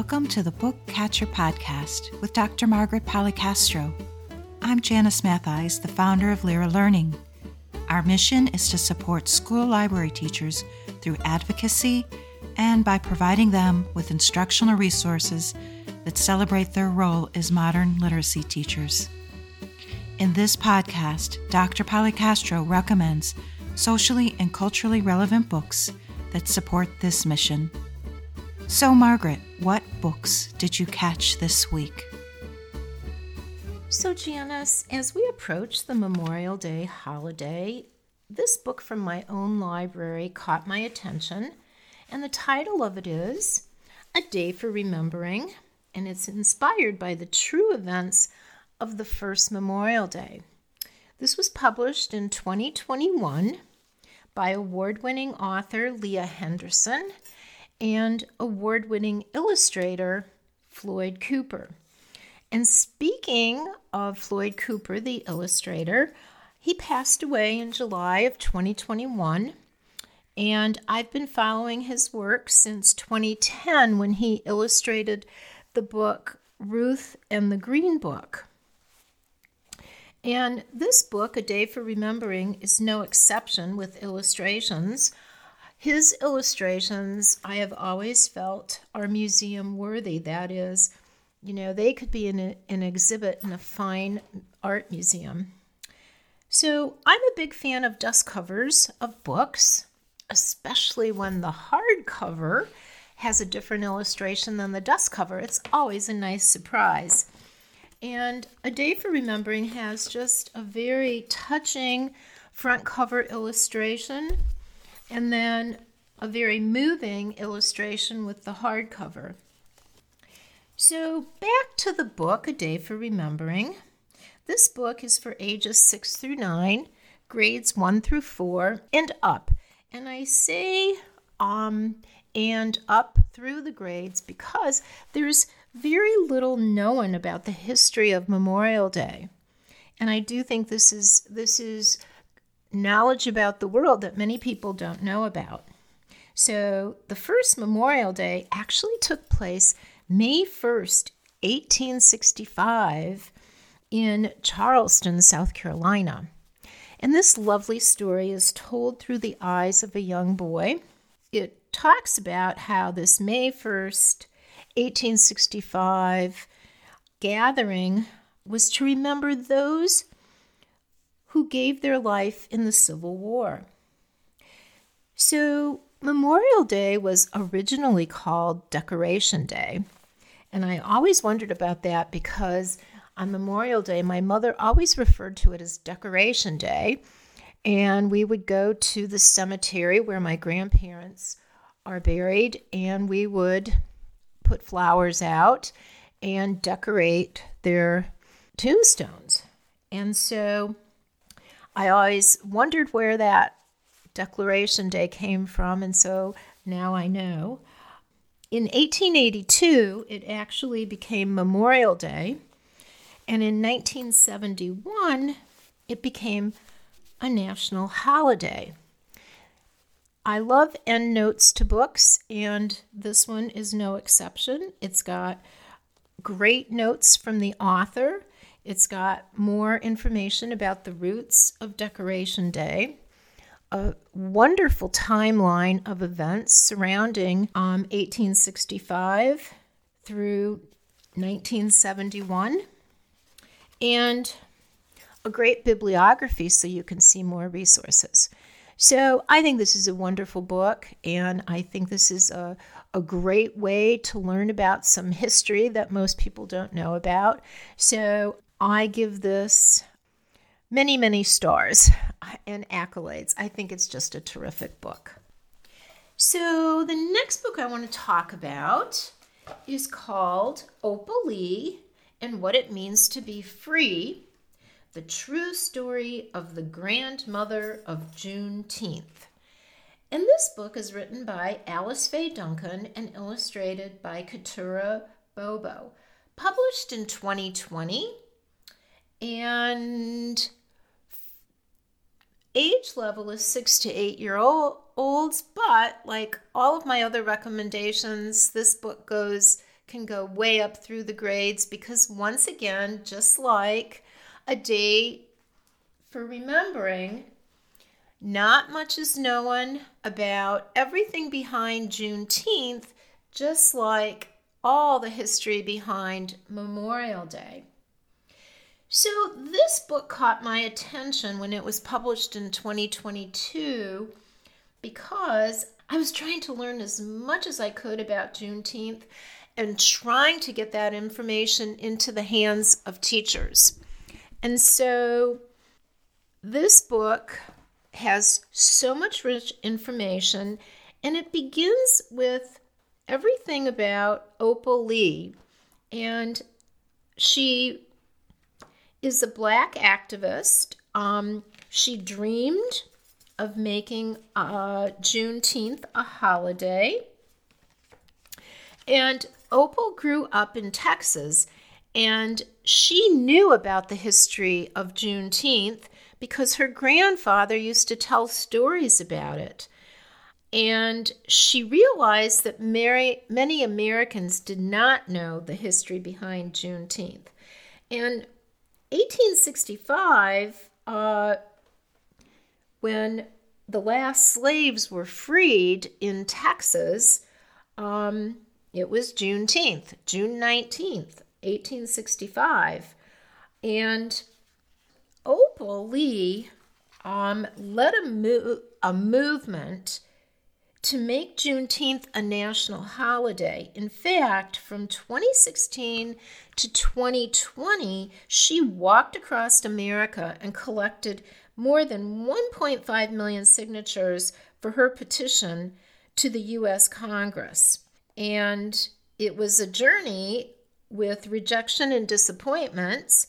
Welcome to the Book Catcher Podcast with Dr. Margaret Policastro. I'm Janice Mathies, the founder of Lyra Learning. Our mission is to support school library teachers through advocacy and by providing them with instructional resources that celebrate their role as modern literacy teachers. In this podcast, Dr. Policastro recommends socially and culturally relevant books that support this mission. So, Margaret, what books did you catch this week? So, Janice, as we approach the Memorial Day holiday, this book from my own library caught my attention, and the title of it is A Day for Remembering, and it's inspired by the true events of the first Memorial Day. This was published in 2021 by award winning author Leah Henderson and award winning illustrator Floyd Cooper. And speaking of Floyd Cooper, the illustrator, he passed away in July of 2021. And I've been following his work since 2010 when he illustrated the book Ruth and the Green Book. And this book, A Day for Remembering, is no exception with illustrations. His illustrations, I have always felt, are museum worthy. That is, you know, they could be in a, an exhibit in a fine art museum. So I'm a big fan of dust covers of books, especially when the hardcover has a different illustration than the dust cover. It's always a nice surprise. And A Day for Remembering has just a very touching front cover illustration and then a very moving illustration with the hardcover. So, back to the book, A Day for Remembering. This book is for ages 6 through 9, grades 1 through 4, and up. And I say um, and up through the grades because there's very little known about the history of Memorial Day. And I do think this is this is knowledge about the world that many people don't know about. So, the first Memorial Day actually took place May 1st, 1865 in Charleston, South Carolina. And this lovely story is told through the eyes of a young boy. It talks about how this May 1st, 1865 gathering was to remember those who gave their life in the Civil War. So, Memorial Day was originally called Decoration Day. And I always wondered about that because on Memorial Day, my mother always referred to it as Decoration Day. And we would go to the cemetery where my grandparents are buried, and we would put flowers out and decorate their tombstones. And so I always wondered where that Declaration Day came from, and so now I know. In 1882, it actually became Memorial Day, and in 1971, it became a national holiday. I love endnotes to books, and this one is no exception. It's got great notes from the author, it's got more information about the roots of Decoration Day, a wonderful timeline of events surrounding um, 1865 through 1971, and a great bibliography so you can see more resources. So I think this is a wonderful book, and I think this is a, a great way to learn about some history that most people don't know about. So I give this many, many stars and accolades. I think it's just a terrific book. So the next book I want to talk about is called Opal Lee and What It Means to Be Free the True Story of the Grandmother of Juneteenth. And this book is written by Alice Faye Duncan and illustrated by Keturah Bobo. Published in 2020 and age level is six to eight year olds, but like all of my other recommendations, this book goes can go way up through the grades because, once again, just like a day for remembering, not much is known about everything behind Juneteenth, just like all the history behind Memorial Day. So, this book caught my attention when it was published in 2022 because I was trying to learn as much as I could about Juneteenth and trying to get that information into the hands of teachers. And so, this book has so much rich information, and it begins with everything about Opal Lee. And she is a black activist. Um, she dreamed of making uh, Juneteenth a holiday. And Opal grew up in Texas, and she knew about the history of Juneteenth because her grandfather used to tell stories about it. And she realized that Mary, many Americans did not know the history behind Juneteenth. And 1865, uh, when the last slaves were freed in Texas, um, it was Juneteenth, June 19th, 1865. And Opal Lee um, led a, mo- a movement to make Juneteenth a national holiday. In fact, from 2016 to 2020, she walked across America and collected more than 1.5 million signatures for her petition to the U.S. Congress. And it was a journey with rejection and disappointments,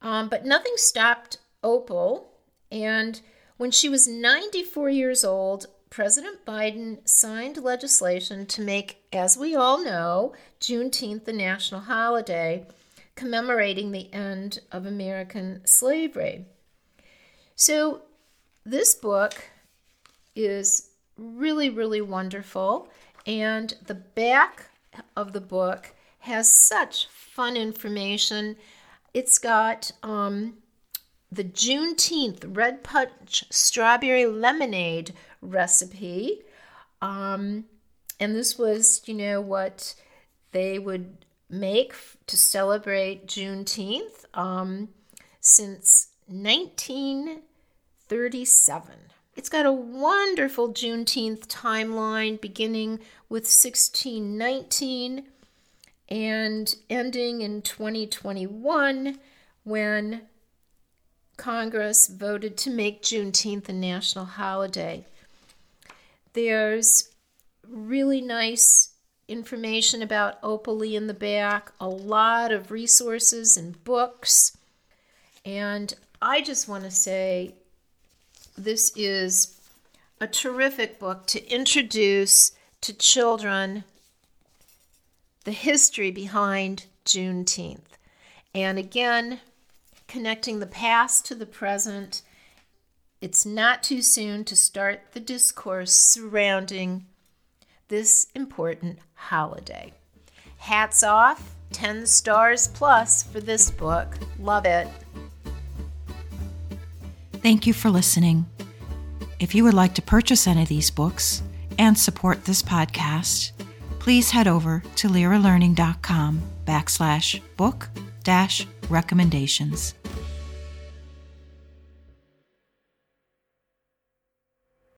um, but nothing stopped Opal. And when she was 94 years old, President Biden signed legislation to make, as we all know, Juneteenth the national holiday, commemorating the end of American slavery. So, this book is really, really wonderful, and the back of the book has such fun information. It's got um, the Juneteenth Red Punch Strawberry Lemonade recipe. Um, and this was, you know, what they would make to celebrate Juneteenth um, since 1937. It's got a wonderful Juneteenth timeline beginning with 1619 and ending in 2021 when Congress voted to make Juneteenth a national holiday. There's really nice information about Opal Lee in the back, a lot of resources and books. And I just want to say this is a terrific book to introduce to children the history behind Juneteenth. And again, connecting the past to the present. It's not too soon to start the discourse surrounding this important holiday. Hats off, 10 stars plus for this book. Love it. Thank you for listening. If you would like to purchase any of these books and support this podcast, please head over to lyralearning.com backslash book dash recommendations.